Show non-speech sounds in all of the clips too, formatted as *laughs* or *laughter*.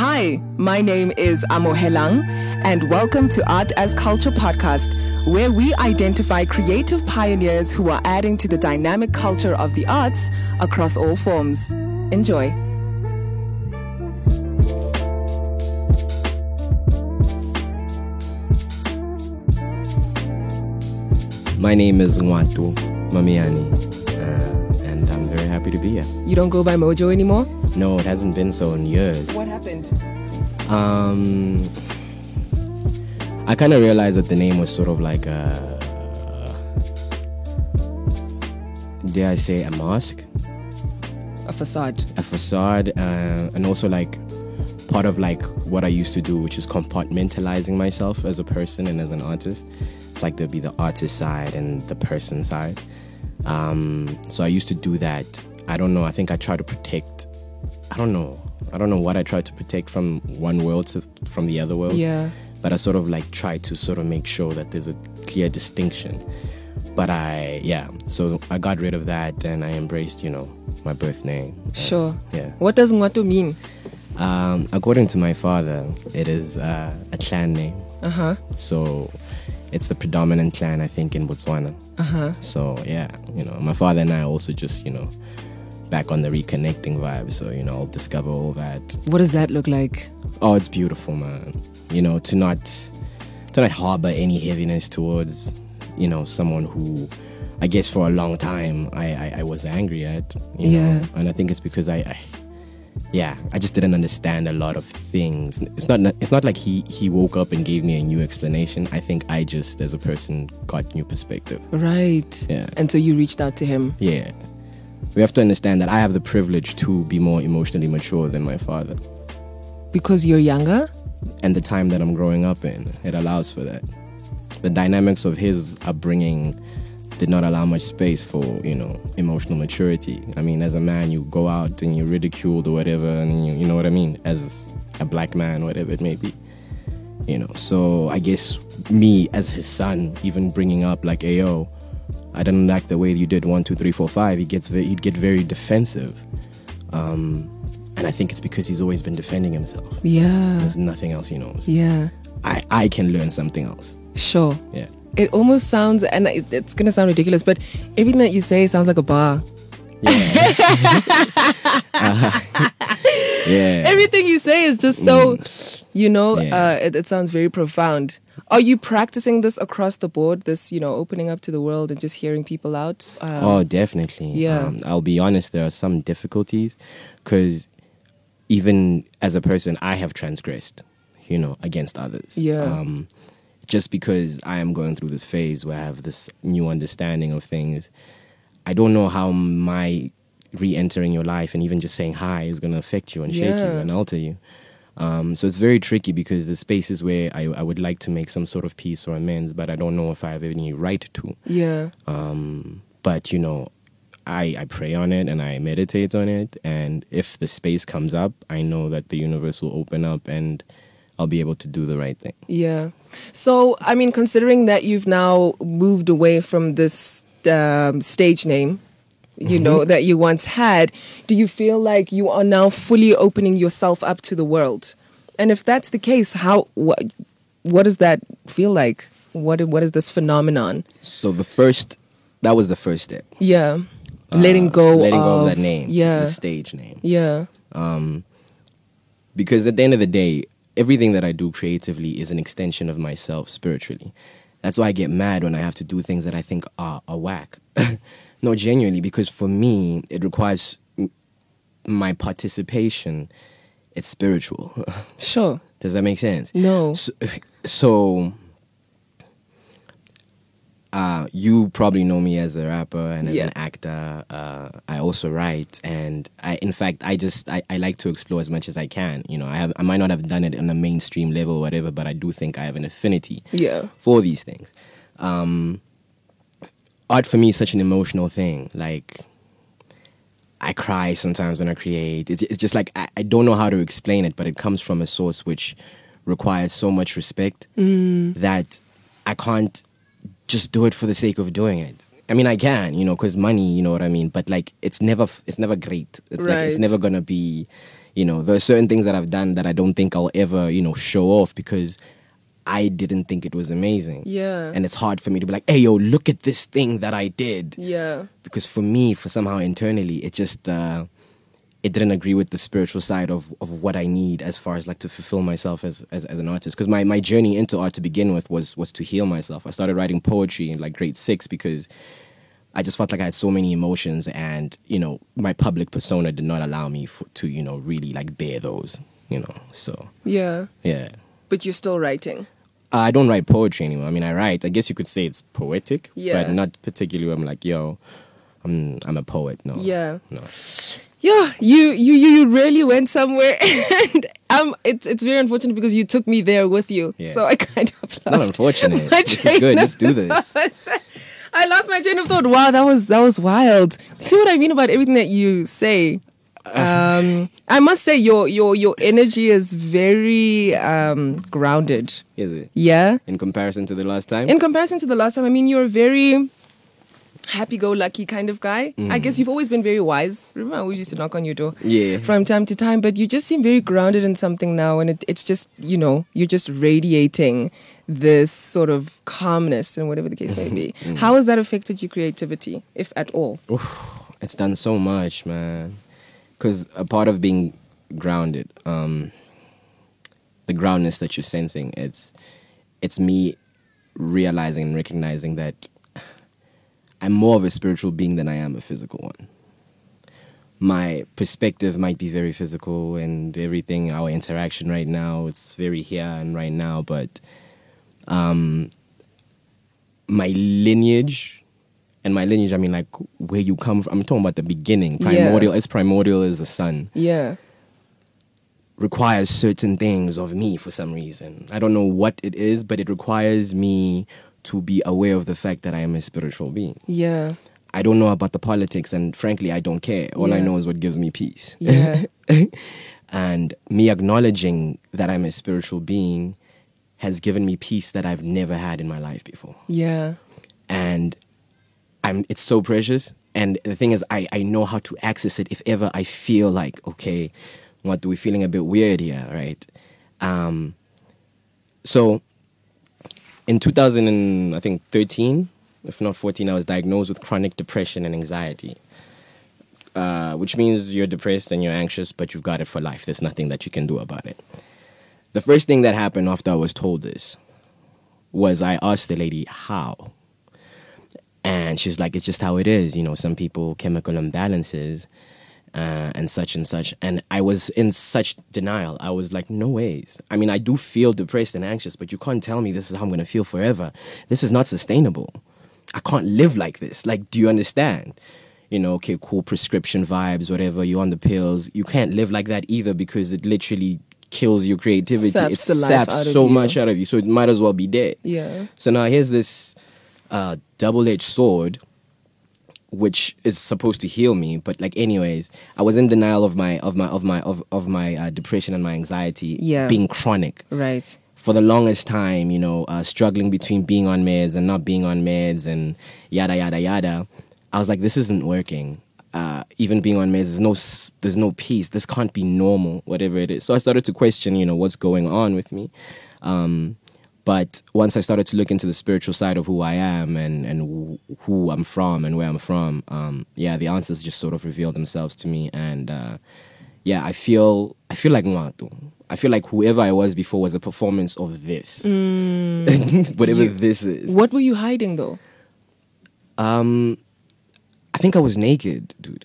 Hi, my name is Amo Helang, and welcome to Art as Culture podcast, where we identify creative pioneers who are adding to the dynamic culture of the arts across all forms. Enjoy. My name is Ngwato Mamiani, happy to be here. You don't go by Mojo anymore? No, it hasn't been so in years. What happened? Um, I kind of realized that the name was sort of like a, dare I say, a mask, A facade. a facade, uh, and also like part of like what I used to do, which is compartmentalizing myself as a person and as an artist. It's like there'd be the artist side and the person side. Um, so I used to do that. I don't know. I think I try to protect. I don't know. I don't know what I try to protect from one world to from the other world. Yeah. But I sort of like try to sort of make sure that there's a clear distinction. But I, yeah. So I got rid of that and I embraced, you know, my birth name. Sure. Yeah. What does Ngwato mean? Um, according to my father, it is uh, a clan name. Uh huh. So it's the predominant clan, I think, in Botswana. Uh huh. So yeah, you know, my father and I also just, you know, back on the reconnecting vibe. So you know, I'll discover all that. What does that look like? Oh, it's beautiful, man. You know, to not to not harbor any heaviness towards, you know, someone who, I guess, for a long time I I, I was angry at. You Yeah. Know? And I think it's because I, I, yeah, I just didn't understand a lot of things. It's not it's not like he he woke up and gave me a new explanation. I think I just, as a person, got new perspective. Right. Yeah. And so you reached out to him. Yeah. We have to understand that I have the privilege to be more emotionally mature than my father. Because you're younger? and the time that I'm growing up in. It allows for that. The dynamics of his upbringing did not allow much space for, you know, emotional maturity. I mean, as a man, you go out and you're ridiculed or whatever, and you, you know what I mean, as a black man, whatever it may be. You know, so I guess me as his son, even bringing up like, "Ayo, I didn't like the way you did one, two, three, four, five. He gets, ve- he'd get very defensive, um, and I think it's because he's always been defending himself. Yeah. There's nothing else he knows. Yeah. I, I can learn something else. Sure. Yeah. It almost sounds, and it- it's going to sound ridiculous, but everything that you say sounds like a bar. Yeah. *laughs* *laughs* Uh-huh. *laughs* yeah. Everything you say is just so, you know. Yeah. uh, it, it sounds very profound. Are you practicing this across the board? This, you know, opening up to the world and just hearing people out? Um, oh, definitely. Yeah. Um, I'll be honest, there are some difficulties because even as a person, I have transgressed, you know, against others. Yeah. Um, just because I am going through this phase where I have this new understanding of things, I don't know how my re entering your life and even just saying hi is going to affect you and shake you and alter you. Um, so it's very tricky because there's spaces where I, I would like to make some sort of peace or amends, but I don't know if I have any right to. yeah. Um, but you know, I, I pray on it and I meditate on it, and if the space comes up, I know that the universe will open up and I'll be able to do the right thing. Yeah. So, I mean, considering that you've now moved away from this um, stage name, you know, that you once had, do you feel like you are now fully opening yourself up to the world? And if that's the case, how what what does that feel like? What what is this phenomenon? So the first, that was the first step. Yeah. letting Uh, go letting of, go of that name, Yeah. the stage name. Yeah. Um, because at the end of the day, everything that I do creatively is an extension of myself spiritually. That's why I get mad when I have to do things that I think are, are whack. *laughs* no, genuinely, because for me, it requires m- my participation. It's spiritual. *laughs* Sure. Does that make sense? No. So, *laughs* so uh, you probably know me as a rapper and as Yeah. an actor. Uh, I also write, and I, in fact, I just I, I like to explore as much as I can. You know, I have I might not have done it on a mainstream level or whatever, but I do think I have an affinity Yeah. for these things. Um, art for me is such an emotional thing. Like, I cry sometimes when I create. It's, it's just like I, I don't know how to explain it, but it comes from a source which requires so much respect mm. that I can't just do it for the sake of doing it. I mean, I can, you know, because money, you know what I mean. But like, it's never, it's never great. It's like it's never gonna be, You know, there are certain things that I've done that I don't think I'll ever, you know, show off because I didn't think it was amazing. Yeah. And it's hard for me to be like, hey, yo, look at this thing that I did. Yeah. Because for me, for somehow internally, it just, uh, it didn't agree with the spiritual side of, of what I need as far as like to fulfill myself as, as, as an artist. Because my, my journey into art to begin with was, was to heal myself. I started writing poetry in like grade six because I just felt like I had so many emotions, and you know, my public persona did not allow me for, to, you know, really like bear those, you know. So Yeah. yeah, But you're still writing. I don't write poetry anymore. I mean, I write. I guess you could say it's poetic, Yeah. but not particularly. I'm like, yo, I'm I'm a poet. No, Yeah. no. Yeah, you you you really went somewhere, *laughs* and um, it's it's very unfortunate because you took me there with you. Yeah. So I kind of Not unfortunate. *laughs* This is good. Let's do this. *laughs* I lost my train of thought. Wow, that was that was wild. See what I mean about everything that you say. Um, I must say your your your energy is very um, grounded. Is it Yeah. in comparison to the last time? In comparison to the last time, I mean, you're a very happy-go-lucky kind of guy. I guess you've always been very wise. Remember, we used to knock on your door Yeah. from time to time, but you just seem very grounded in something now, and it, it's just, you know, you're just radiating this sort of calmness and whatever the case may be. *laughs* How has that affected your creativity, if at all? it's done so much, man. Because a part of being grounded, um, the groundness that you're sensing, it's it's me realizing and recognizing that I'm more of a spiritual being than I am a physical one. My perspective might be very physical and everything, our interaction right now, it's very here and right now, but um, my lineage, and my lineage, I mean like where you come from, I'm talking about the beginning, Yeah. primordial, as primordial as the sun Yeah. requires certain things of me for some reason. I don't know what it is, but it requires me to be aware of the fact that I am a spiritual being. Yeah. I don't know about the politics, and frankly, I don't care. All I know is what gives me peace. Yeah. *laughs* and me acknowledging that I'm a spiritual being has given me peace that I've never had in my life before. Yeah. And I'm it's so precious. And the thing is I, I know how to access it if ever I feel like, okay, what we're feeling a bit weird here, right? Um so in 2000 and I think 13, if not 14, I was diagnosed with chronic depression and anxiety. Uh, which means you're depressed and you're anxious, but you've got it for life. There's nothing that you can do about it. The first thing that happened after I was told this was I asked the lady how. And she's like, it's just how it is. You know, some people, chemical imbalances uh, and such and such. And I was in such denial. I was like, no ways. I mean, I do feel depressed and anxious, but you can't tell me this is how I'm going to feel forever. This is not sustainable. I can't live like this. Like, do you understand? You know, okay, cool prescription vibes, whatever, you're on the pills. You can't live like that either because it literally kills your creativity. Saps it saps so much out of you. So it might as well be dead. Yeah. So now here's this uh, double-edged sword, which is supposed to heal me. But like, anyways, I was in denial of my of my of my of of my uh, depression and my anxiety Yeah. being chronic Right. for the longest time. You know, uh, struggling between being on meds and not being on meds and yada yada yada. I was like, this isn't working. Uh, even being on meds, there's no there's no peace. This can't be normal, whatever it is. So I started to question, you know, what's going on with me. Um, but once I started to look into the spiritual side of who I am and and wh- who I'm from and where I'm from, um, yeah, the answers just sort of revealed themselves to me. And uh, yeah, I feel I feel like Ngwato. I feel like whoever I was before was a performance of this, *laughs* whatever You- this is. What were you hiding though? Um, I think I was naked, dude.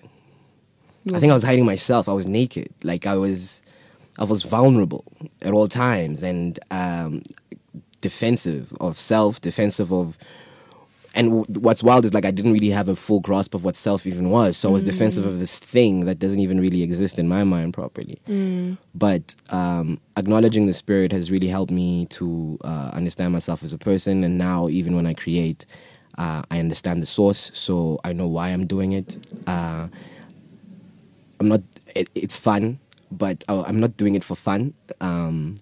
I think I was hiding myself. I was naked. Like I was, I was vulnerable at all times and um, defensive of self, defensive of. And w- what's wild is like I didn't really have a full grasp of what self even was. So I was defensive of this thing that doesn't even really exist in my mind properly. But um, acknowledging the spirit has really helped me to uh, understand myself as a person. And now, even when I create, uh, I understand the source, so I know why I'm doing it. Uh, I'm not. It, it's fun, but uh, I'm not doing it for fun. Um,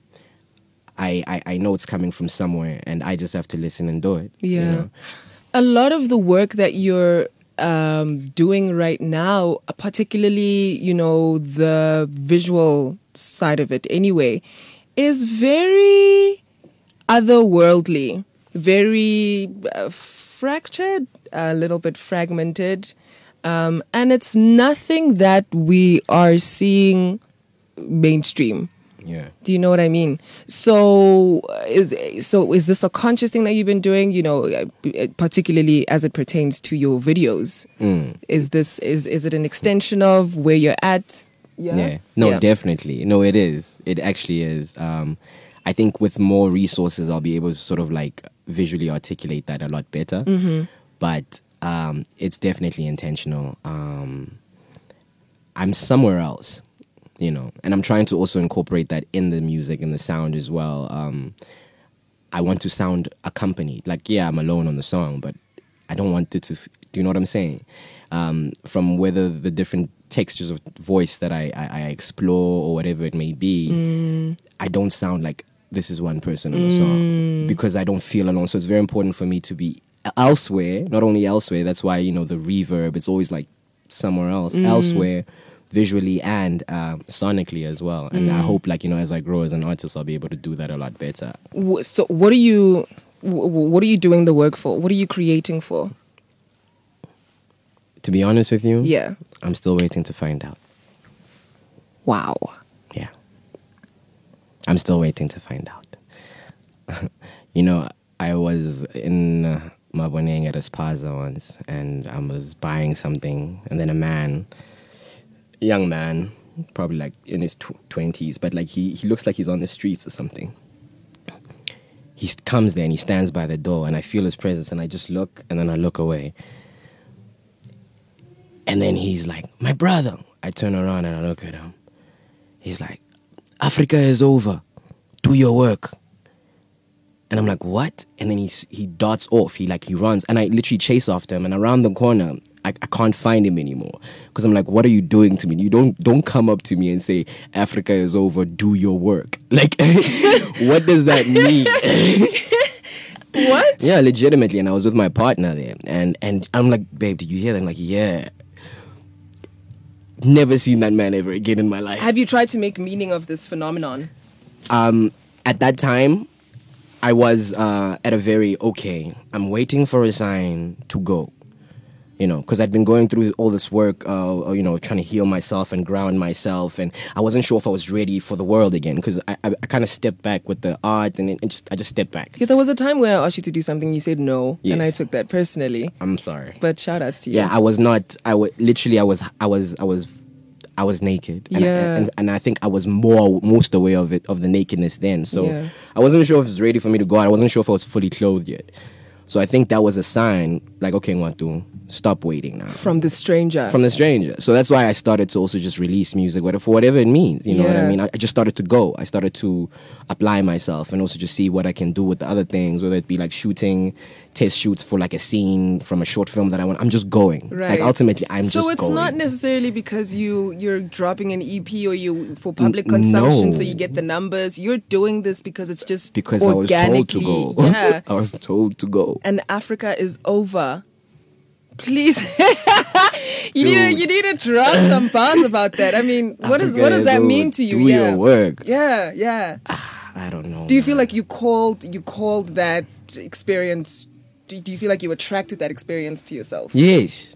I, I I know it's coming from somewhere, and I just have to listen and do it. you Yeah. know? a lot of the work that you're um, doing right now, particularly, you know, the visual side of it anyway, is very otherworldly, very uh, fractured, a little bit fragmented. Um, and it's nothing that we are seeing mainstream. Yeah. Do you know what I mean? So is so is this a conscious thing that you've been doing? You know, uh, particularly as it pertains to your videos. Mm. Is this is is it an extension of where you're at? Yeah. No, definitely. No, it is. It actually is. Um, I think with more resources, I'll be able to sort of like visually articulate that a lot better. Mm-hmm. But um, it's definitely intentional. Um, I'm somewhere else, you know, and I'm trying to also incorporate that in the music and the sound as well. Um, I want to sound accompanied. Like, yeah, I'm alone on the song, but I don't want it to. F- do you know what I'm saying? Um, from whether the different textures of voice that I, I, I explore or whatever it may be, Mm. I don't sound like this is one person on the song because I don't feel alone. So it's very important for me to be elsewhere, not only elsewhere. That's why you know the reverb. It's always like somewhere else, elsewhere, visually and uh, sonically as well. And I hope, like you know, as I grow as an artist, I'll be able to do that a lot better. So what are you wh- wh- what are you doing the work for? What are you creating for? To be honest with you, Yeah. I'm still waiting to find out. Wow. Yeah. I'm still waiting to find out. *laughs* you know, I was in uh, Maboneng at Espaza once and I was buying something and then a man, young man, probably like in his tw- 20s, but like he, he looks like he's on the streets or something. He comes there and he stands by the door and I feel his presence and I just look and then I look away. And then he's like, My brother. I turn around and I look at him. He's like, Africa is over. Do your work. And I'm like, what? And then he he darts off. He like he runs, and I literally chase after him. And around the corner, I, I can't find him anymore because I'm like, what are you doing to me? You don't don't come up to me and say Africa is over. Do your work. *laughs* Like, *laughs* what does that mean? *laughs* What? Yeah, legitimately. And I was with my partner there, and and I'm like, babe, did you hear that? I'm like, yeah. Never seen that man ever again in my life. Have you tried to make meaning of this phenomenon? Um, at that time, I was uh, at a very okay. I'm waiting for a sign to go. You know, because I'd been going through all this work, uh, you know, trying to heal myself and ground myself, and I wasn't sure if I was ready for the world again. Because I, I, I kind of stepped back with the art, and it, it just I just stepped back. Yeah, there was a time where I asked you to do something, you said no, Yes. and I took that personally. I'm sorry. But shout outs to you. yeah i was not i was literally i was i was i was i was naked and, Yeah. I, and, and i think i was more most aware of it of the nakedness then so Yeah. i wasn't sure if it was ready for me to go out i wasn't sure if i was fully clothed yet so i think that was a sign like okay Ngwato, stop waiting now From the stranger. from the stranger. So that's why I started to also just release music, whatever, for whatever it means. You know what I mean? I, I just started to go. I started to apply myself and also just see what I can do with the other things, whether it be like shooting, test shoots for like a scene from a short film that I want. I'm just going. Right. Like ultimately, I'm so just it's going. not necessarily because you you're dropping an EP or you for public N- consumption, no. so you get the numbers. You're doing this because it's just because I was told to go. Yeah, *laughs* I was told to go. and Africa is over. Please, *laughs* you need you need to drop some bars about that. I mean, what is Africa what does that mean to you? Do yeah, your work. yeah, yeah. Ah, I don't know. Do you feel like you called you called that experience? Do you feel like you attracted that experience to yourself? Yes.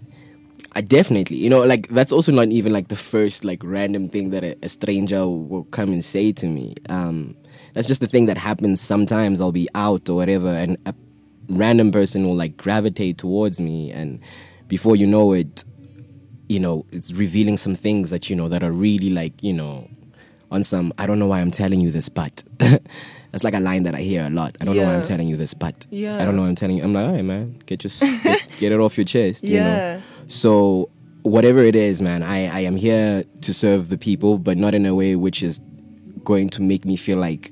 I definitely, you know, like that's also not even like the first like random thing that a, a stranger will come and say to me. Um, that's just the thing that happens sometimes. I'll be out or whatever, and a random person will like gravitate towards me, and before you know it, you know, it's revealing some things that you know that are really like you know, on some. I don't know why I'm telling you this, but *laughs* that's like a line that I hear a lot. I don't know why I'm telling you this, but Yeah. I don't know why I'm telling you. I'm like, all right, man, get just get, get it off your chest. You know? Yeah. So whatever it is, man, I, I am here to serve the people, but not in a way which is going to make me feel like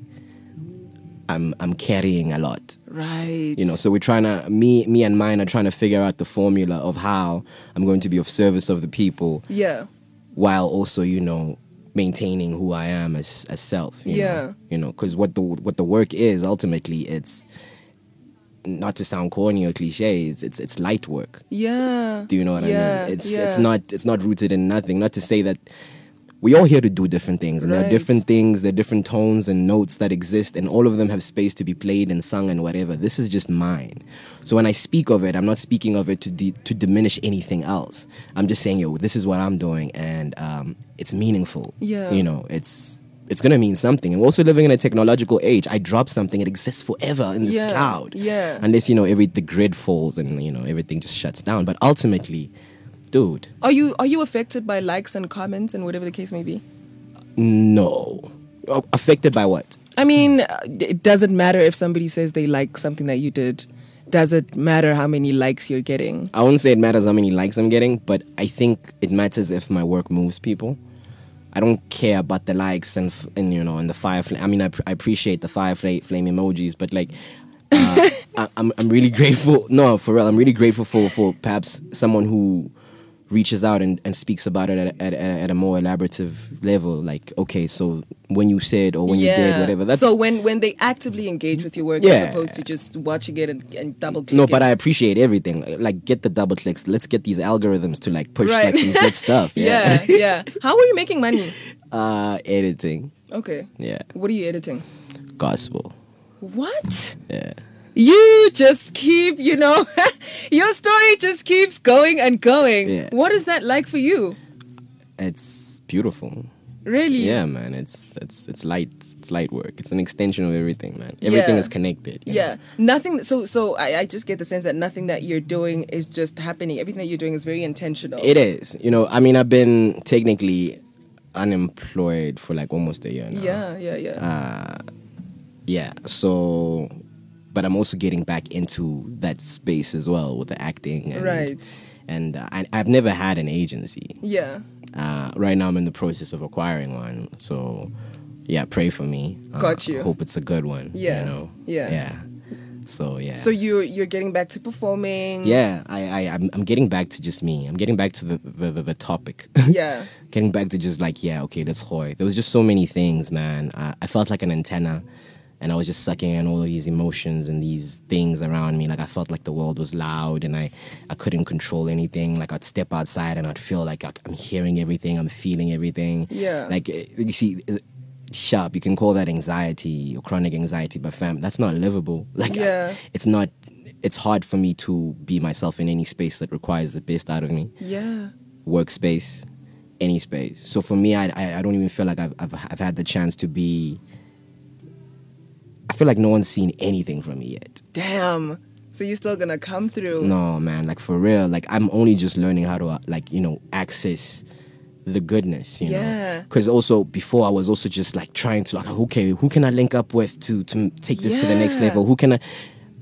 I'm I'm carrying a lot. Right. You know, so we're trying to me me and mine are trying to figure out the formula of how I'm going to be of service of the people Yeah. while also, you know, maintaining who I am as as self. you Yeah. know? You know, because what the what the work is ultimately it's not to sound corny or cliche, it's it's, it's light work. Yeah. Do you know what yeah, I mean? It's yeah. it's not it's not rooted in nothing. Not to say that we all here to do different things, and there are different things, there are different tones and notes that exist, and all of them have space to be played and sung and whatever. This is just mine. So when I speak of it, I'm not speaking of it to de- to diminish anything else. I'm just saying, yo, this is what I'm doing, and um, it's meaningful. Yeah. you know, it's. It's gonna mean something, and we're also living in a technological age. I drop something; it exists forever in this Yeah, cloud yeah. unless you know every the grid falls and you know everything just shuts down. But ultimately, dude, Are you are you affected by likes and comments and whatever the case may be? no. Oh, Affected by what? I mean, uh, it doesn't matter if somebody says they like something that you did. Does it matter how many likes you're getting? I wouldn't say it matters how many likes I'm getting, but I think it matters if my work moves people. I don't care about the likes and and you know and the fire flame. I mean, I, pr- I appreciate the fire flame, flame emojis, but like. Uh, *laughs* I, I'm I'm really grateful. No, for real, I'm really grateful for for perhaps someone who reaches out and, and speaks about it at, at, at a more elaborative level. Like, okay, so when you said or when you did whatever, that's so when when they actively engage with your work Yeah. as opposed to just watching it and, and double clicking. No, but I appreciate everything. Like, get the double clicks. Let's get these algorithms to like push Right. like some good stuff. *laughs* yeah, yeah. How are you making money? *laughs* Uh, editing. Okay. Yeah. What are you editing? Gospel. What? Yeah. You just keep, you know, *laughs* your story just keeps going and going. Yeah. What is that like for you? It's beautiful. Really? Yeah, man. It's it's it's light. It's light work. It's an extension of everything, man. Everything Yeah. is connected. Yeah. know? Nothing. So, so I, I just get the sense that nothing that you're doing is just happening. Everything that you're doing is very intentional. It is. You know, I mean, I've been technically unemployed for like almost a year now. Yeah, yeah, yeah. Uh, yeah. So, but I'm also getting back into that space as well with the acting. And, Right. And uh, I, I've never had an agency. yeah. Uh, right now, I'm in the process of acquiring one. So, yeah, pray for me. Uh, Got you. Hope it's a good one. Yeah. You know. Yeah. Yeah. So yeah. So you're you're getting back to performing. yeah, I, I I'm, I'm getting back to just me. I'm getting back to the the, the, the topic. *laughs* Yeah. getting back to just like yeah, okay, that's Hoy. There was just so many things, man. I, I felt like an antenna, and I was just sucking in all of these emotions and these things around me. Like I felt like the world was loud, and I I couldn't control anything. Like I'd step outside and I'd feel like I, I'm hearing everything, I'm feeling everything. Yeah. Like eh, you see. eh, Sharp, you can call that anxiety or chronic anxiety, but fam, that's not livable. *laughs* Like, I- Yeah. it's not. It's hard for me to be myself in any space that requires the best out of me Yeah. workspace, any space. So for me, I, I, I don't even feel like I've, I've, I've had the chance to be. I feel like no one's seen anything from me yet. Damn. So you're still gonna come through. No, man, like for real. Like I'm only just learning how to uh, like you know access the goodness, you know. Yeah. Because also before I was also just like trying to like okay, who can I link up with to to take this to the next level? Who can I?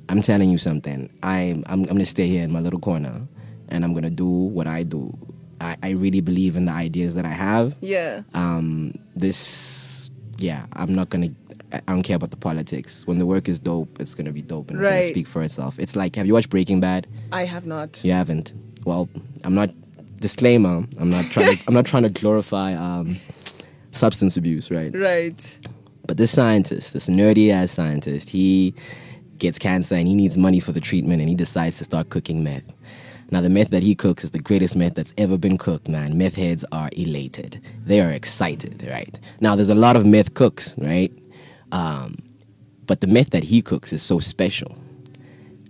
I'm telling you something. I'm I'm, I'm gonna stay here in my little corner, and I'm gonna do what I do. I, I really believe in the ideas that I have. Yeah. Um, this, yeah, I'm not gonna. I don't care about the politics. When the work is dope, it's gonna be dope and it's Right. gonna speak for itself. It's like, have you watched Breaking Bad? I have not. You haven't. Well, I'm not. Disclaimer: I'm not trying. To, *laughs* I'm not trying to glorify um, substance abuse, right? Right. But this scientist, this nerdy ass scientist, he gets cancer and he needs money for the treatment, and he decides to start cooking meth. Now, the meth that he cooks is the greatest meth that's ever been cooked, man. Meth heads are elated. They are excited, right? Now, there's a lot of meth cooks, right? Um, but the meth that he cooks is so special.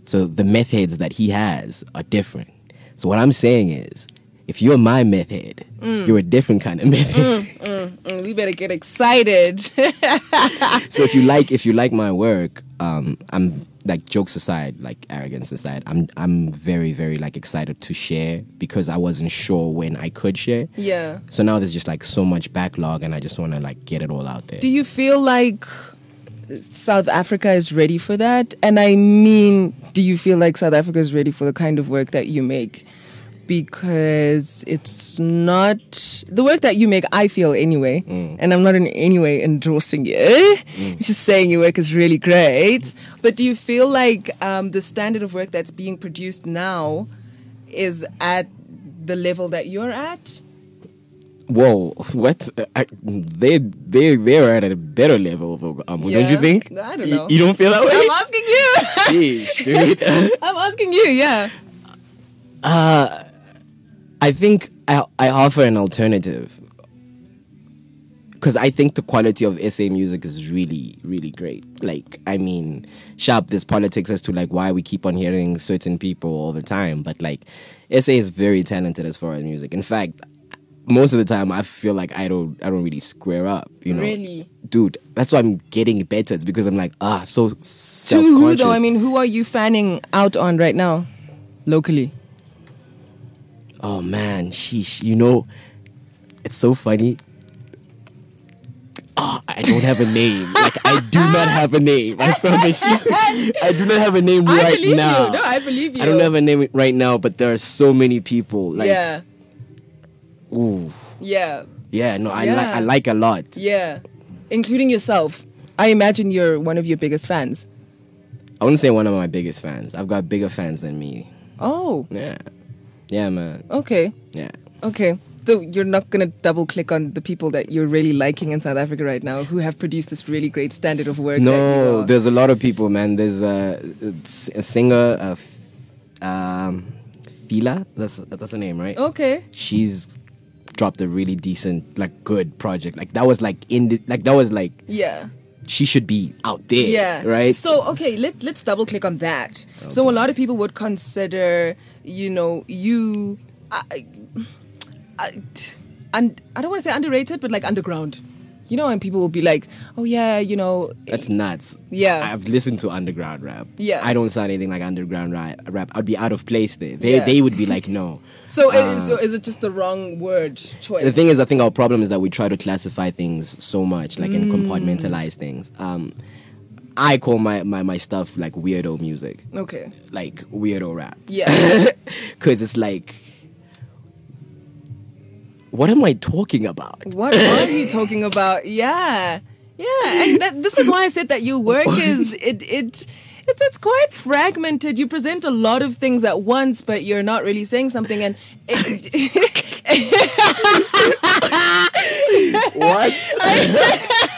So the meth heads that he has are different. So what I'm saying is, if you're my method, head, you're a different kind of meth head. Mm, we better get excited. *laughs* so if you like if you like my work, um, I'm like jokes aside, like arrogance aside, I'm I'm very very like excited to share because I wasn't sure when I could share. yeah. So now there's just like so much backlog, and I just want to like get it all out there. Do you feel like South Africa is ready for that? And I mean, do you feel like South Africa is ready for the kind of work that you make? Because it's not the work that you make, I feel anyway, and I'm not in any way endorsing you. I'm *laughs* just saying your work is really great. But do you feel like um, the standard of work that's being produced now is at the level that you're at? Whoa, what? I, they they they're at a better level um, don't you think? I don't know. You, don't feel that way? I'm asking you. Sheesh, dude. *laughs* I'm asking you. Yeah. I think I, I offer an alternative because I think the quality of SA music is really, really great. Like, I mean, sharp, there's politics as to like why we keep on hearing certain people all the time, but like, SA is very talented as far as music. In fact, most of the time, I feel like I don't, I don't really square up. You know, Really? dude. That's why I'm getting better. It's because I'm like, ah, so To who though? I mean, who are you fanning out on right now, locally? Oh man, sheesh. You know, it's so funny. Oh, I don't have a name. *laughs* Like I do not have a name. I promise you. *laughs* I do not have a name I right believe now. you. No, I believe you. I don't have a name right now, but there are so many people. Like, yeah. ooh, Yeah. yeah. No, I Yeah. like. I like a lot. Yeah. Including yourself. I imagine you're one of your biggest fans. I wouldn't say one of my biggest fans. I've got bigger fans than me. Oh. Yeah, yeah, man. Okay. Yeah. Okay. So you're not gonna double click on the people that you're really liking in South Africa right now, who have produced this really great standard of work. No, there's a lot of people, man. There's a, a singer, uh, um, Fila. That's that's her name, right? okay. She's dropped a really decent, like, good project. Like that was like in the, like that was like Yeah. she should be out there. Yeah. Right. So okay, let let's double click on that. So a lot of people would consider, you know, you, I, I, and I don't want to say underrated, but like underground. You know, and people will be like, oh yeah, you know, that's nuts. Yeah. I've listened to underground rap. Yeah. I don't sound anything like underground ra- rap. I'd be out of place there. They Yeah. they would be like, no. *laughs* so Uh, is, so is it just the wrong word choice? The thing is, I think our problem is that we try to classify things so much, like, and Mm. compartmentalize things. Um, I call my, my, my stuff like weirdo music, okay, like weirdo rap. yeah, *laughs* Because it's like, what am I talking about? what are you talking about? Yeah, yeah, and that, this is why I said that your work is it it. It's, it's quite fragmented. You present a lot of things at once, but you're not really saying something. And it, *laughs* What? *laughs*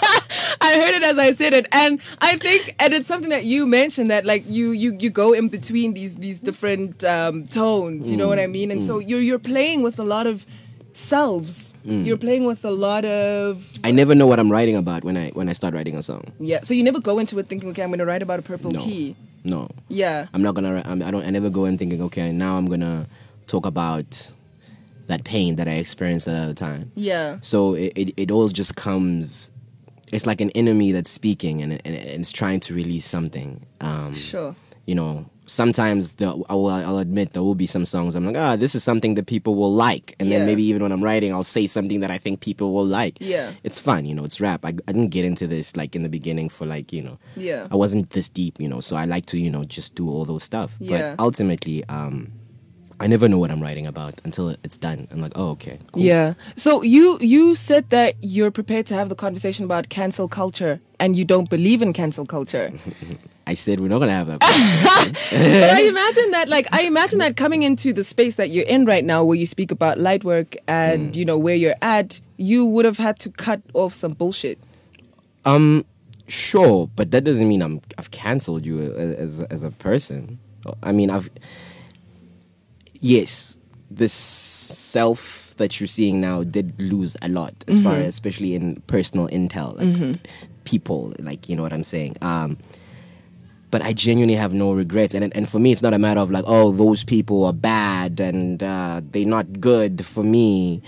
I heard it as I said it, and I think, and it's something that you mentioned that like you you you go in between these these different um, tones. You know what I mean? And mm, so mm. you're you're playing with a lot of selves. Mm. You're playing with a lot of I never know what I'm writing about when I when I start writing a song. yeah. So you never go into it thinking, okay, I'm going to write about a purple No. key. No. Yeah. I'm not gonna. I'm, I don't. I never go in thinking, okay, now I'm gonna talk about that pain that I experienced at the time. Yeah. So it, it, it all just comes. It's like an enemy that's speaking and, and it's trying to release something. Um, Sure. You know, sometimes the, I will, I'll admit there will be some songs I'm like, ah, this is something that people will like, and Yeah. then maybe even when I'm writing, I'll say something that I think people will like. Yeah. It's fun, you know. It's rap. I, I didn't get into this like in the beginning for like you know. Yeah. I wasn't this deep, you know. So I like to you know just do all those stuff. Yeah. But ultimately, um, I never know what I'm writing about until it's done. I'm like, oh, okay, cool. Yeah. So you you said that you're prepared to have the conversation about cancel culture, and you don't believe in cancel culture. *laughs* I said we're not gonna have that. *laughs* but I imagine that, like, I imagine that coming into the space that you're in right now, where you speak about light work and you know where you're at, you would have had to cut off some bullshit. um, sure, but that doesn't mean I'm I've cancelled you as as a person. I mean, I've yes, this self that you're seeing now did lose a lot as far as especially in personal intel, like people, like you know what I'm saying. Um, but I genuinely have no regrets. And and for me, it's not a matter of like, oh, those people are bad and uh, they're not good. For me,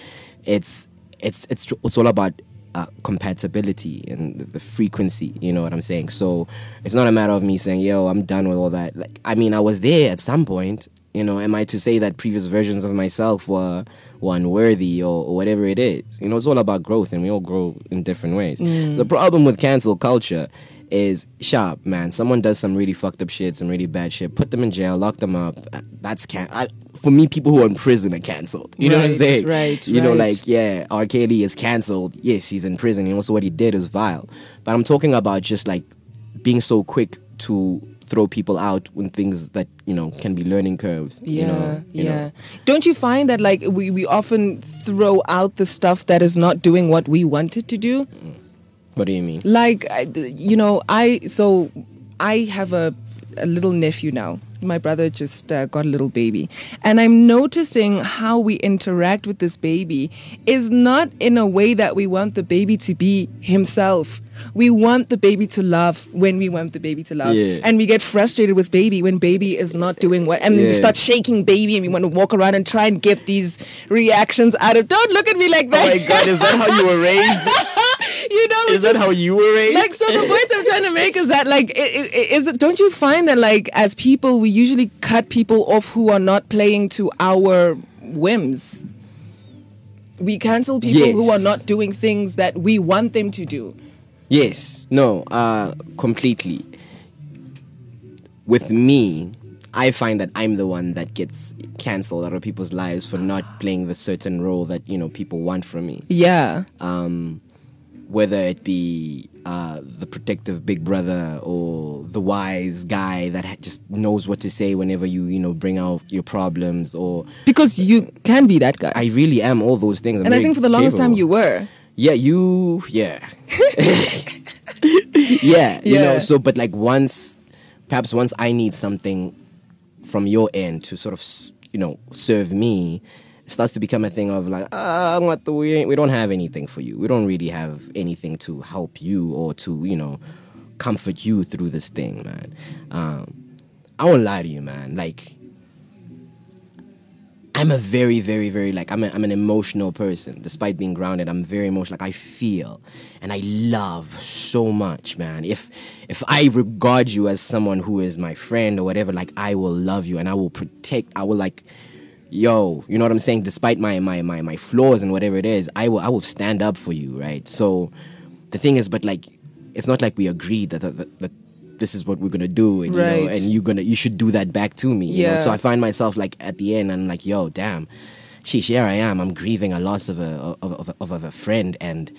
it's it's it's it's all about uh, compatibility and the frequency. You know what I'm saying? So it's not a matter of me saying, yo, I'm done with all that. Like, I mean, I was there at some point. You know, am I to say that previous versions of myself were were unworthy or, or whatever it is? You know, it's all about growth, and we all grow in different ways. The problem with cancel culture is sharp, man. Someone does some really fucked up shit, some really bad shit. Put them in jail, lock them up. Uh, That's can. I, for me, people who are in prison are canceled. You know what I'm saying? right, You know, like yeah, R. Kelly is canceled. Yes, he's in prison. You know, so what he did is vile. But I'm talking about just like being so quick to throw people out when things that you know can be learning curves. Yeah, you know, you yeah. know. Don't you find that like we, we often throw out the stuff that is not doing what we want it to do. What do you mean? Like, you know, I so I have a a little nephew now. My brother just uh, got a little baby, and I'm noticing how we interact with this baby is not in a way that we want the baby to be himself. We want the baby to love when we want the baby to love, Yeah. and we get frustrated with baby when baby is not doing what, and then we start shaking baby, and we want to walk around and try and get these reactions out of. Don't look at me like oh that. Oh my god, is that how you were raised? *laughs* you know, Is that how you were raised? like so the point i'm trying to make is that like is it don't you find that like as people we usually cut people off who are not playing to our whims we cancel people who are not doing things that we want them to do Yes, no, uh, completely. With me, I find that I'm the one that gets cancelled out of people's lives for not playing the certain role that you know people want from me. yeah Um, whether it be uh, the protective big brother or the wise guy that ha- just knows what to say whenever you you know bring out your problems, or because you can be that guy I really am all those things. I'm and i think for the longest time you were Yeah, you. Yeah. *laughs* *laughs* yeah, you know. So, but like once, perhaps once I need something from your end to sort of, you know, serve me, it starts to become a thing of like, ah, what the, we ain't- we don't have anything for you. We don't really have anything to help you or to, you know, comfort you through this thing, man. Um, I won't lie to you, man. Like, I'm a very, very, very like I'm, a, I'm an emotional person. Despite being grounded, I'm very emotional. Like I feel and I love so much, man. If if I regard you as someone who is my friend or whatever, like I will love you and I will protect. I will like, yo, you know what I'm saying. Despite my my my my flaws and whatever it is, I will I will stand up for you, right? So, the thing is, but like, it's not like we agreed that that this is what we're gonna do, and you know, and you're gonna, you should do that back to me. You know? Yeah. So I find myself like at the end, I'm like, yo, damn, sheesh, here I am. I'm grieving a loss of a of, of, of, a friend, and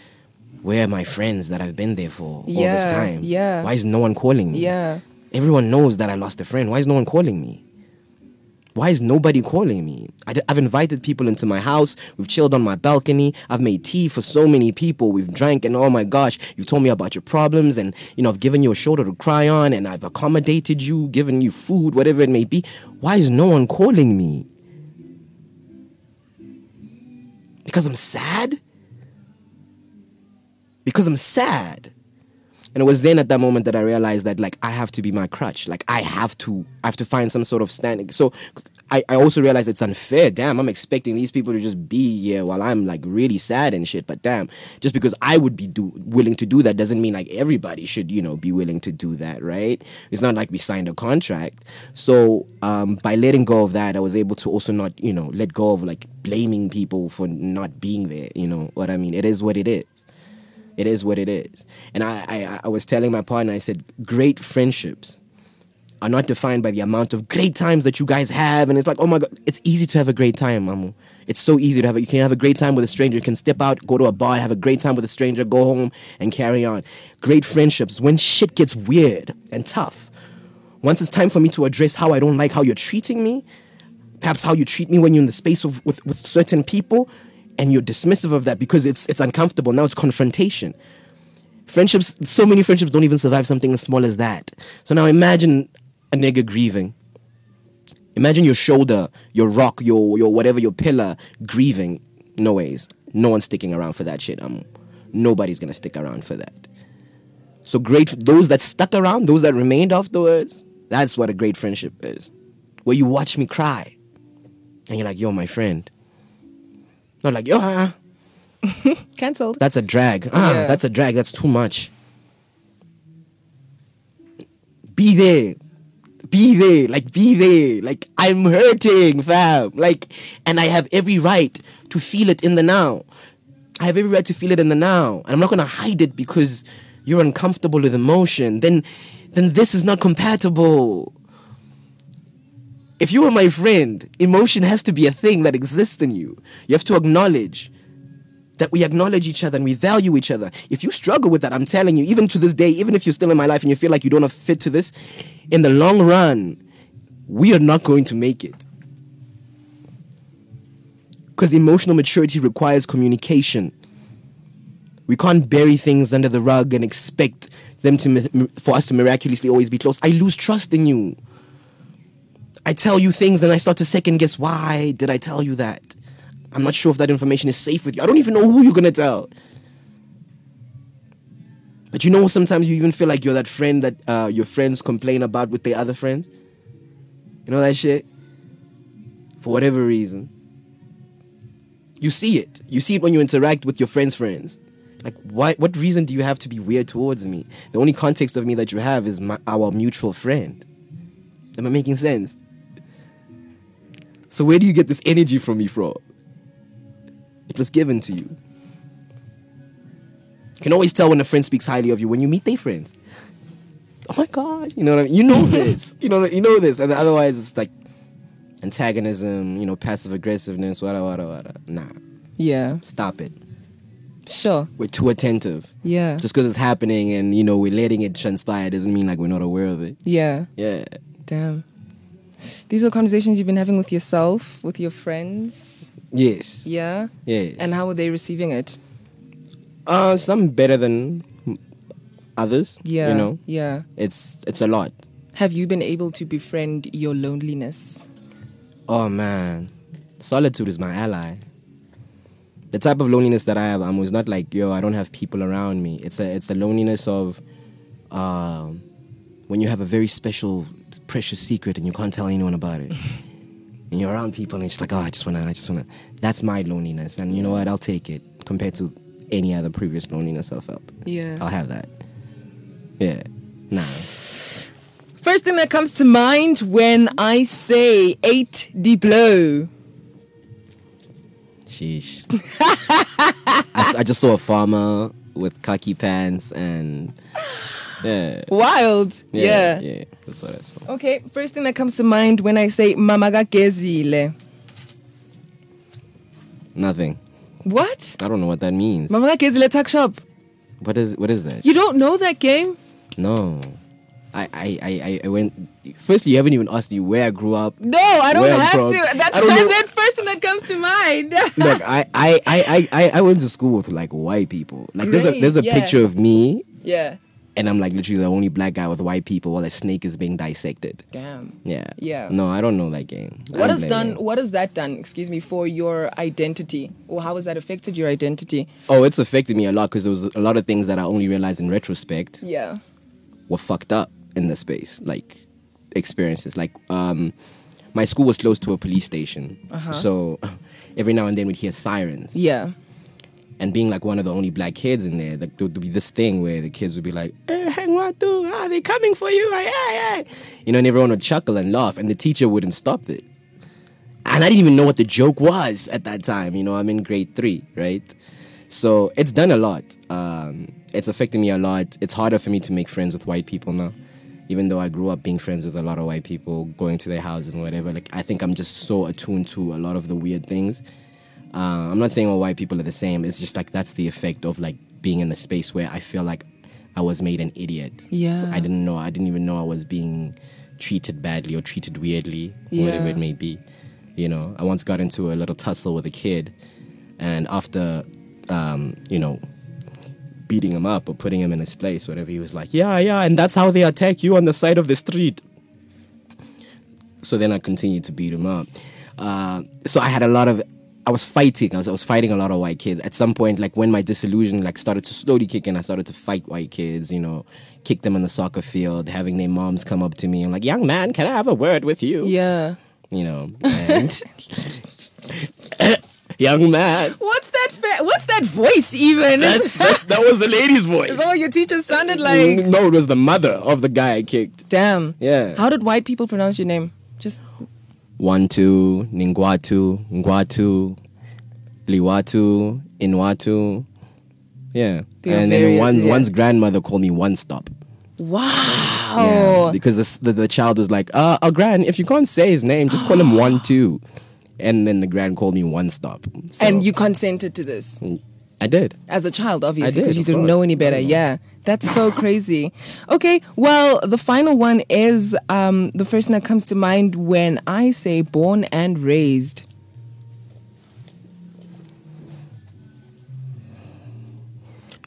where are my friends that I've been there for all this time? yeah. Why is no one calling me? yeah Everyone knows that I lost a friend. Why is no one calling me? Why is nobody calling me? I have invited people into my house. We've chilled on my balcony. I've made tea for so many people. We've drank, and oh my gosh, you've told me about your problems, and you know I've given you a shoulder to cry on, and I've accommodated you, given you food, whatever it may be. Why is no one calling me? Because I'm sad. Because I'm sad. And it was then at that moment that I realized that like I have to be my crutch. Like I have to I have to find some sort of standing. So I, I also realized it's unfair. Damn, I'm expecting these people to just be here while I'm like really sad and shit. But damn, just because I would be do willing to do that doesn't mean like everybody should, you know, be willing to do that, right? It's not like we signed a contract. So um by letting go of that, I was able to also not, you know, let go of like blaming people for not being there. You know what I mean? It is what it is it is what it is. And I, I, I was telling my partner, I said, great friendships are not defined by the amount of great times that you guys have. And it's like, oh my God, it's easy to have a great time, Mamu. It's so easy to have, a, you can have a great time with a stranger. You can step out, go to a bar, have a great time with a stranger, go home and carry on. Great friendships, when shit gets weird and tough, once it's time for me to address how I don't like how you're treating me, perhaps how you treat me when you're in the space of with, with certain people and you're dismissive of that because it's it's uncomfortable. Now it's confrontation. Friendships so many friendships don't even survive something as small as that. So now imagine a nigga grieving. Imagine your shoulder your rock your your whatever your pillar grieving. No ways. No one's sticking around for that shit. Um nobody's gonna stick around for that. So great those that stuck around those that remained afterwards that's what a great friendship is. Where you watch me cry. And you're like yo my friend not like yo ah, *laughs* cancelled. That's a drag. Ah Yeah. that's a drag. That's too much. Be there. Be there. Like be there. Like i'm hurting fam. Like and i have every right to feel it in the now. I have every right to feel it in the now. And i'm not going to hide it because you're uncomfortable with emotion. Then then this is not compatible if you are my friend emotion has to be a thing that exists in you you have to acknowledge that we acknowledge each other and we value each other. If you struggle with that, I'm telling you, even to this day, even if you're still in my life and you feel like you don't fit to this, in the long run, we are not going to make it. Because emotional maturity requires communication. We can't bury things under the rug and expect them to for us to miraculously always be close. I lose trust in you. I tell you things and I start to second guess why did I tell you that? I'm not sure if that information is safe with you. I don't even know who you're gonna tell. But you know, sometimes you even feel like you're that friend that uh, your friends complain about with their other friends. You know that shit? For whatever reason. You see it. You see it when you interact with your friends' friends. Like, why, what reason do you have to be weird towards me? The only context of me that you have is my, our mutual friend. Am I making sense? So, where do you get this energy from me from? It was given to you. You can always tell when a friend speaks highly of you when you meet their friends. Oh my god, you know what I mean? You know this. You know you know this. And otherwise it's like antagonism, you know, passive aggressiveness, whatever, whatever, whatever. Nah. Yeah. Stop it. Sure. We're too attentive. Yeah. Just because it's happening and you know we're letting it transpire doesn't mean like we're not aware of it. Yeah. Yeah. Damn. These are conversations you've been having with yourself, with your friends. Yes. Yeah. Yes. And how are they receiving it? uh some better than others. Yeah. You know? Yeah. It's it's a lot. Have you been able to befriend your loneliness? Oh man, solitude is my ally. The type of loneliness that I have, I'm was not like yo, I don't have people around me. It's a it's a loneliness of, um, when you have a very special, precious secret and you can't tell anyone about it, *laughs* and you're around people and it's like oh, I just wanna, I just wanna. That's my loneliness, and you know what? I'll take it compared to any other previous loneliness I felt. Yeah. I'll have that. Yeah. Nah. First thing that comes to mind when I say eight Diplo. Sheesh. *laughs* I just saw a farmer with khaki pants and yeah, Wild. yeah, Yeah. yeah. That's what I saw. Okay, first thing that comes to mind when I say Mamaga Gezile. Nothing. What? I don't know what that means. Mamaga Gezile Tuck Shop. What is what is that? You don't know that game? No. I, I, I, went. Firstly, you haven't even asked me where I grew up. No, I don't have from. to. That's that's the first thing that comes to mind. *laughs* Look, I, I, I, I, I- I went to school with like white people. Like there's a there's a yeah. picture of me, yeah. And I'm like literally the only black guy with white people while a snake is being dissected. Damn. Yeah. Yeah. No, I don't know that game. What has done? What has that done? Excuse me for your identity, or how has that affected your identity? Oh, it's affected me a lot because there was a lot of things that I only realized in retrospect Yeah. were fucked up in the space, like experiences. Like, um, my school was close to a police station, so *laughs* every now and then we'd hear sirens. Yeah. And being like one of the only black kids in there, like there would be this thing where the kids would be like, "Eh, hang what do? Are they coming for you? Ay." You know, and everyone would chuckle and laugh, and the teacher wouldn't stop it. And I didn't even know what the joke was at that time. You know, I'm in grade three, right? So it's done a lot. Um, it's affected me a lot. It's harder for me to make friends with white people now, even though I grew up being friends with a lot of white people, going to their houses and whatever. Like I think I'm just so attuned to a lot of the weird things. Uh, I'm not saying all white people are the same. It's just like that's the effect of like being in a space where I feel like I was made an idiot. Yeah. I didn't know. I didn't even know I was being treated badly or treated weirdly, whatever Yeah. it may be. You know, I once got into a little tussle with a kid, and after, um, you know, beating him up or putting him in his place, whatever, he was like, "Yeah, yeah," and that's how they attack you on the side of the street. So then I continued to beat him up. Uh, so I had a lot of. I was fighting. I was, I was fighting a lot of white kids. At some point, like when my disillusion like started to slowly kick in, I started to fight white kids. You know, kick them on the soccer field, having their moms come up to me and like, "Young man, can I have a word with you?" Yeah. You know, and *laughs* young man. What's that? Fa- what's that voice even? That's, *laughs* that's that was the lady's voice. Oh, your teacher sounded like? no, it was the mother of the guy I kicked. Damn. Yeah. How did white people pronounce your name? Just One two Ningwatu Ngwatu Liwatu Inwatu. Yeah. They are and very- then one's yeah. one's grandmother called me one stop. wow. Yeah, because the, the the child was like, uh, uh grand, if you can't say his name, just call him *gasps* one two. And then the grand called me one stop. So and you consented to this I did. As a child, obviously, because you didn't course. know any better. Oh, yeah. That's so crazy. Okay, well, the final one is um, the first that comes to mind when I say born and raised.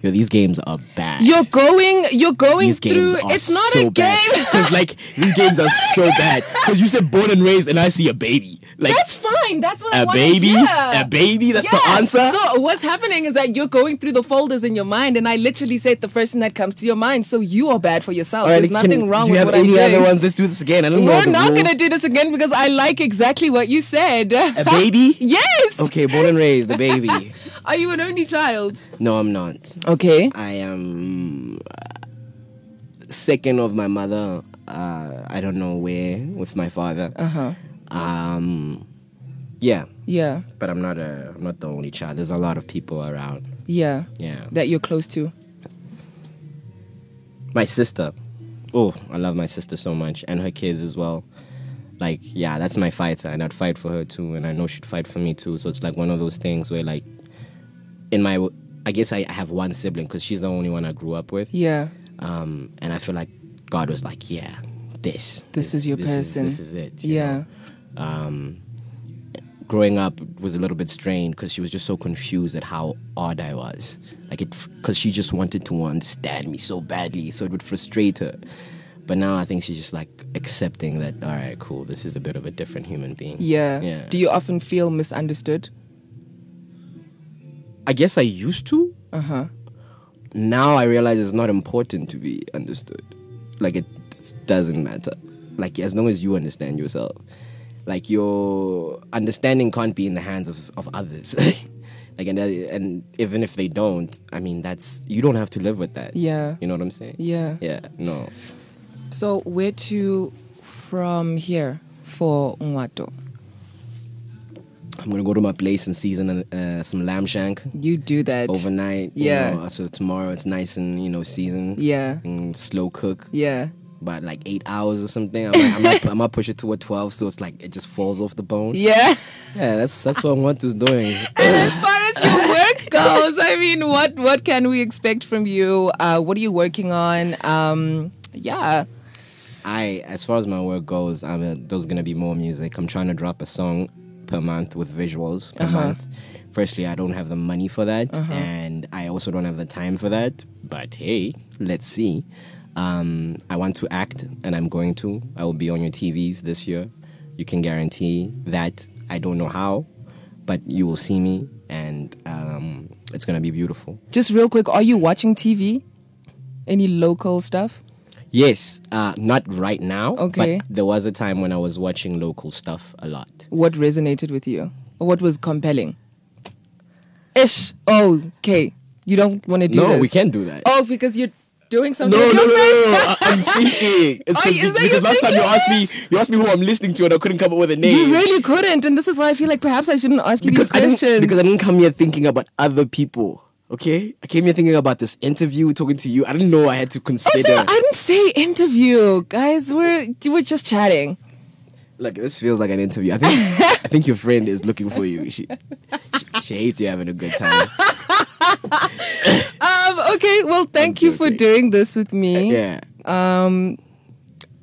Yo, these games are bad. You're going, you're going these through. It's not so a game because like these games are so bad. Because you said born and raised, and I see a baby. Like That's fine. That's what I a want baby, to hear. a baby. That's the answer. So what's happening is that you're going through the folders in your mind, and I literally said the first thing that comes to your mind. So you are bad for yourself. Right, There's can- nothing wrong do you with have what I'm doing. other ones? Let's do this again. I don't We're the not rules. gonna do this again because I like exactly what you said. A baby? *laughs* yes. Okay, born and raised, the baby. *laughs* Are you an only child? No, I'm not. Okay. I am second of my mother. Uh, I don't know where with my father. Uh huh. Um, yeah, Yeah. but I'm not a I'm not the only child. There's a lot of people around. Yeah. Yeah, That you're close to. my sister. Oh, I love my sister so much, and her kids as well. Like, yeah, that's my fighter, and I'd fight for her too, and I know she'd fight for me too. So it's like one of those things where, like, in my, I guess I have one sibling because she's the only one I grew up with. Yeah. um, and I feel like God was like, yeah, this, This is your person. this is it. you Yeah. know? Um, growing up was a little bit strained because she was just so confused at how odd I was. Like it, because she just wanted to understand me so badly, so it would frustrate her. But now I think she's just like accepting that. All right, cool. This is a bit of a different human being. Yeah. Yeah. Do you often feel misunderstood? I guess I used to. Uh huh. now I realize it's not important to be understood. Like it doesn't matter. Like as long as you understand yourself. Like your understanding can't be in the hands of, of others. *laughs* like and, uh, and even if they don't, I mean that's you don't have to live with that. Yeah. You know what I'm saying? Yeah. Yeah. No. So where to from here for Ngwato? I'm gonna go to my place and season uh, some lamb shank You do that. overnight. you Yeah. know, so tomorrow it's nice and you know seasoned. Yeah. And slow cook. Yeah. About like eight hours or something. I might, I might, I might push it to a twelve, so it's like it just falls off the bone. *laughs* Yeah. Yeah, that's that's what Wantu's doing. *laughs* as far as your work *laughs* goes, I mean, what what can we expect from you? Uh, what are you working on? Um, yeah. I, as far as my work goes, I'm uh there's gonna be more music. I'm trying to drop a song per month with visuals per Uh-huh. month. Firstly, I don't have the money for that, and I also don't have the time for that. But hey, let's see. Um, I want to act, and I'm going to. I will be on your TVs this year. You can guarantee that. I don't know how, but you will see me, and um, it's gonna be beautiful. Just real quick, are you watching TV? Any local stuff? Yes, uh, not right now. Okay. But there was a time when I was watching local stuff a lot. What resonated with you? What was compelling? Ish. Oh, okay. You don't want to do no, this. we can't do that. Oh, because you're doing something. No, no, no, no, no. I- I'm thinking. *laughs* It's is because last time you asked me, you asked me who I'm listening to, and I couldn't come up with a name. You really couldn't, and this is why I feel like perhaps I shouldn't ask you because these I questions. because I didn't come here thinking about other people. Okay, I came here thinking about this interview, talking to you. I didn't know I had to consider. Also, I didn't say interview, guys. We're we're just chatting. Look, this feels like an interview. I think I think your friend is looking for you. She, she, she hates you having a good time. Um. Okay. Well, thank you for doing this with me. Yeah. Um.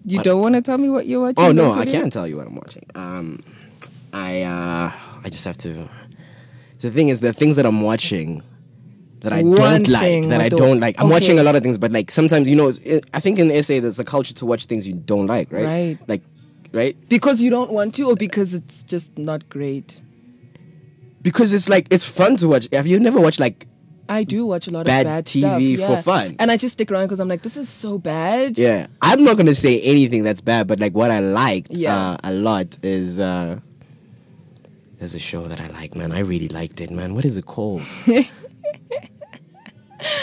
You don't want to tell me what you're watching? Oh no, I can't tell you what I'm watching. Um, I uh, I just have to. The thing is, the things that I'm watching that I One don't like, thing, that I the- don't like. I'm okay. watching a lot of things, but like sometimes you know, it's- I think in SA there's a culture to watch things you don't like, right? Right. Like, right? Because you don't want to, or because it's just not great. Because it's like it's fun to watch. Have you never watched like? I do watch a lot Bad of bad TV stuff, for yeah. fun. and I just stick around because I'm like, this is so bad. Yeah, I'm not gonna say anything that's bad, but like what I liked Yeah. uh, a lot is. uh there's a show that I like, man. I really liked it, man. What is it called? *laughs*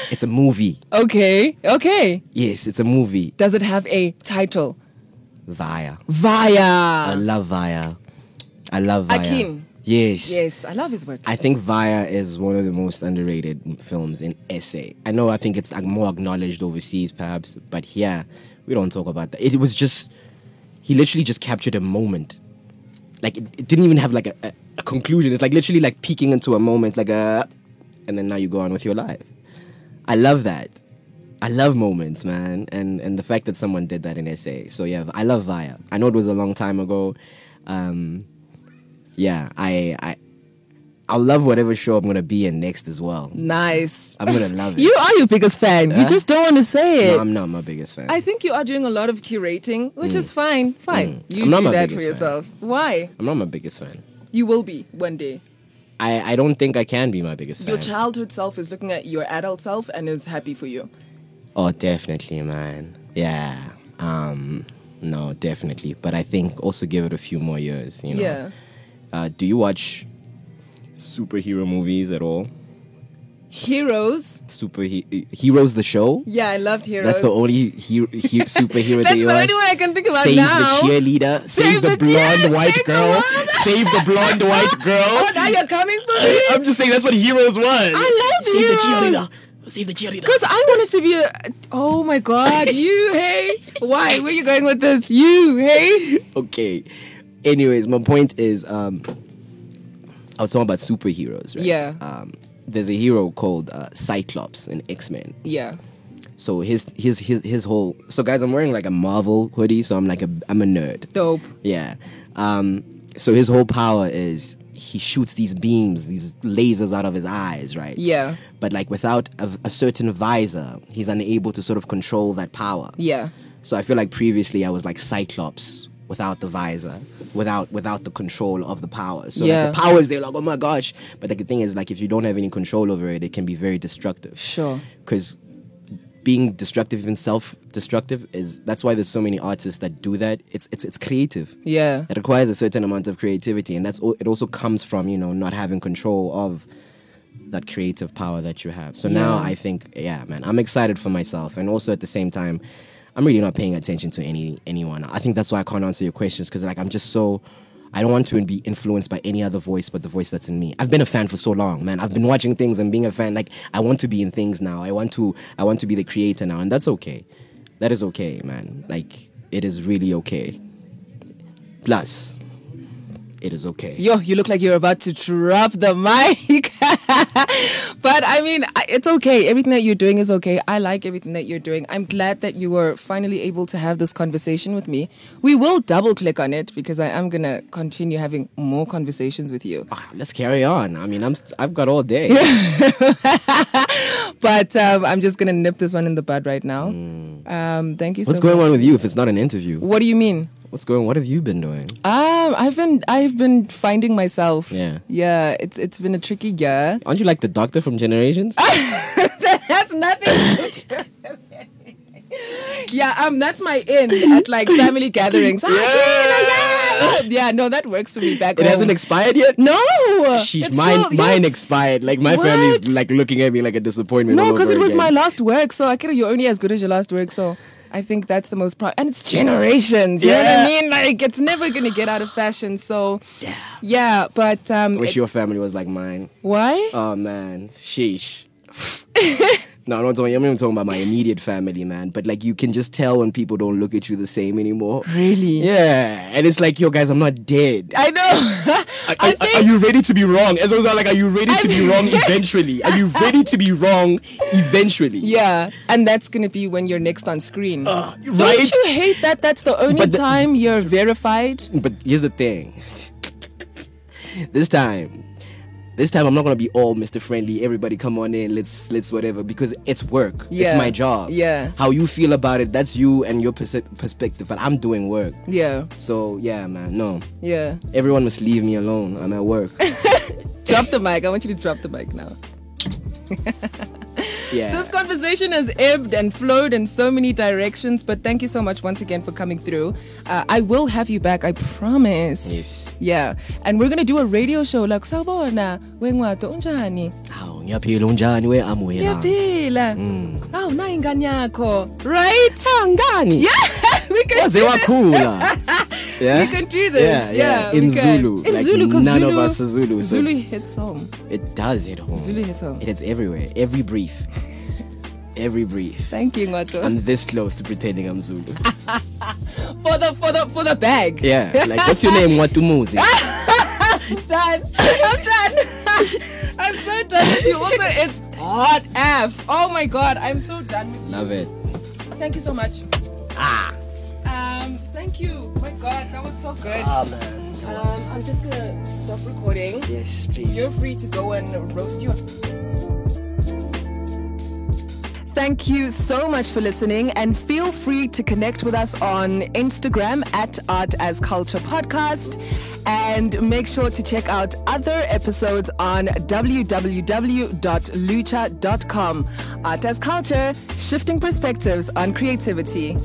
it's a movie. Okay. Okay. Yes, it's a movie. Does it have a title? Vaya. Vaya. I love Vaya. I love Vaya. Akin. Yes. Yes, I love his work. I think Vaya is one of the most underrated films in SA. I know I think it's like more acknowledged overseas perhaps, but here we don't talk about that. It was just he literally just captured a moment. Like it, it didn't even have like a, a, a conclusion. It's like literally like peeking into a moment, like a, and then now you go on with your life. I love that. I love moments, man, and and the fact that someone did that in SA. So yeah, I love Vaya. I know it was a long time ago. Um, yeah, I I I'll love whatever show I'm gonna be in next as well. Nice. I'm gonna love *laughs* it. You are your biggest fan. You just don't want to say it. no, I'm not my biggest fan. I think you are doing a lot of curating, which is fine. Fine. You Mm. I'm not do my that for yourself. Why? I'm not my biggest fan. You will be one day. I, I don't think I can be my biggest fan. Your childhood self is looking at your adult self and is happy for you. Oh, definitely, man. Yeah. Um. No, definitely. But I think also give it a few more years. You know. Yeah. Uh, do you watch superhero movies at all? Heroes. Super he- heroes, the show. Yeah, I loved Heroes. That's the only he- he- *laughs* superhero that That's the only one I can think about Save now. the cheerleader. Save, the, the- blonde yes, white save girl. Save the blonde white girl. *laughs* Oh, now you're coming for *laughs* me. I'm just saying that's what heroes was. I loved Save Heroes. the cheerleader. Save the cheerleader. Because I wanted to be a. Oh my God, you, hey. Why? Where you going with this? You, hey. okay. Anyways, my point is, um, I was talking about superheroes, right? Yeah. Um, there's a hero called uh, Cyclops in X Men. Yeah. So his his his his whole. So guys, I'm wearing like a Marvel hoodie, so I'm like a I'm a nerd. Dope. Yeah. Um, so his whole power is he shoots these beams, these lasers out of his eyes, right? Yeah. But like without a, a certain visor, he's unable to sort of control that power. Yeah. So I feel like previously I was like Cyclops without the visor, without without the control of the power. So Yeah. like the power is there, like oh my gosh. But like the thing is, like if you don't have any control over it, it can be very destructive. Sure. Because being destructive, even self-destructive, is that's why there's so many artists that do that. It's it's it's creative. Yeah. It requires a certain amount of creativity, and that's it. Also comes from you know not having control of that creative power that you have. So now I think, yeah, man, I'm excited for myself, and also at the same time, I'm really not paying attention to any anyone. I think that's why I can't answer your questions because like I'm just so. I don't want to be influenced by any other voice but the voice that's in me. I've been a fan for so long, man. I've been watching things and being a fan. Like I want to be in things now. I want to. I want to be the creator now, and that's okay. That is okay, man. Like it is really okay. Plus, it is okay. Yo, you look like you're about to drop the mic. *laughs* but I mean, it's okay. Everything that you're doing is okay. I like everything that you're doing. I'm glad that you were finally able to have this conversation with me. We will double click on it because I am going to continue having more conversations with you. Ah, let's carry on. I mean, I'm st- I've got all day. *laughs* But um, I'm just going to nip this one in the bud right now. Um, thank you so Mm. What's going much. on with you if it's not an interview? What do you mean? What's going? What have you been doing? Um, I've been I've been finding myself. Yeah. Yeah, it's it's been a tricky year. Aren't you like the doctor from Generations? *laughs* That's nothing. *laughs* *laughs* yeah, um, that's my in at like family gatherings. *laughs* yeah, yeah, no, that works for me back it home. hasn't expired yet. no, Sheesh, it's mine, still- mine yes. expired. Like my What? family's like looking at me like a disappointment. No, because it was again. my last work. So I you're only as good as your last work. So I think that's the most proud. And it's generations. You know what I mean? Like it's never gonna get out of fashion. So yeah, but um, I wish it- your family was like mine. why? Oh man, sheesh. *laughs* no, I'm not talking. I'm not even talking about my immediate family, man. But like, you can just tell when people don't look at you the same anymore. Really? Yeah, and it's like, yo, guys, I'm not dead. I know. Are, *laughs* I are- think are you ready to be wrong? As well as like, are you ready to be wrong *laughs* eventually? Are you ready to be wrong eventually? Yeah, and that's gonna be when you're next on screen. Uh, Don't you hate that? That's the only the- time you're verified. But here's the thing. This time, this time I'm not gonna be all Mr. Friendly. Everybody come on in. Let's let's whatever because it's work. Yeah. It's my job. Yeah. How you feel about it? That's you and your perse- perspective. But I'm doing work. Yeah, So yeah, man. No, yeah. everyone must leave me alone. I'm at work. *laughs* Drop the mic. I want you to drop the mic now. *laughs* Yeah. This conversation has ebbed and flowed in so many directions, but thank you so much once again for coming through. Uh, I will have you back, I promise. Yes. Yeah, and we're gonna do a radio show like sawubona wengwato unjani Hawu, ngiyaphila unjani we amoyela. yaphila mm. awu na ingane yakho right ah, Ngani? yeah *laughs* we can Waze do this. wakhula. *laughs* Yeah. We can do this. Yeah, Yeah, yeah. In. Zulu. In Like, Zulu, none of us are Zulu, so Zulu hits home. It does hit home. Zulu hits home. It hits everywhere. Every brief. Every brief. Thank you, Ngwato. I'm this close to pretending I'm Zulu. *laughs* for the for the for the bag. Yeah. Like, what's your name? Watumuzi. *laughs* done. I'm done. *laughs* I'm so done with you. Also, it's hot F. Oh my god, I'm so done with you. Love it. Thank you so much. Ah. Um, thank you. My God, that was so good. Ah, man. Um, I'm just gonna stop recording. Yes, please. You're free to go and roast you. Thank you so much for listening and feel free to connect with us on Instagram at Art as Culture Podcast and make sure to check out other episodes on www.lucha.com. Art as Culture, shifting perspectives on creativity.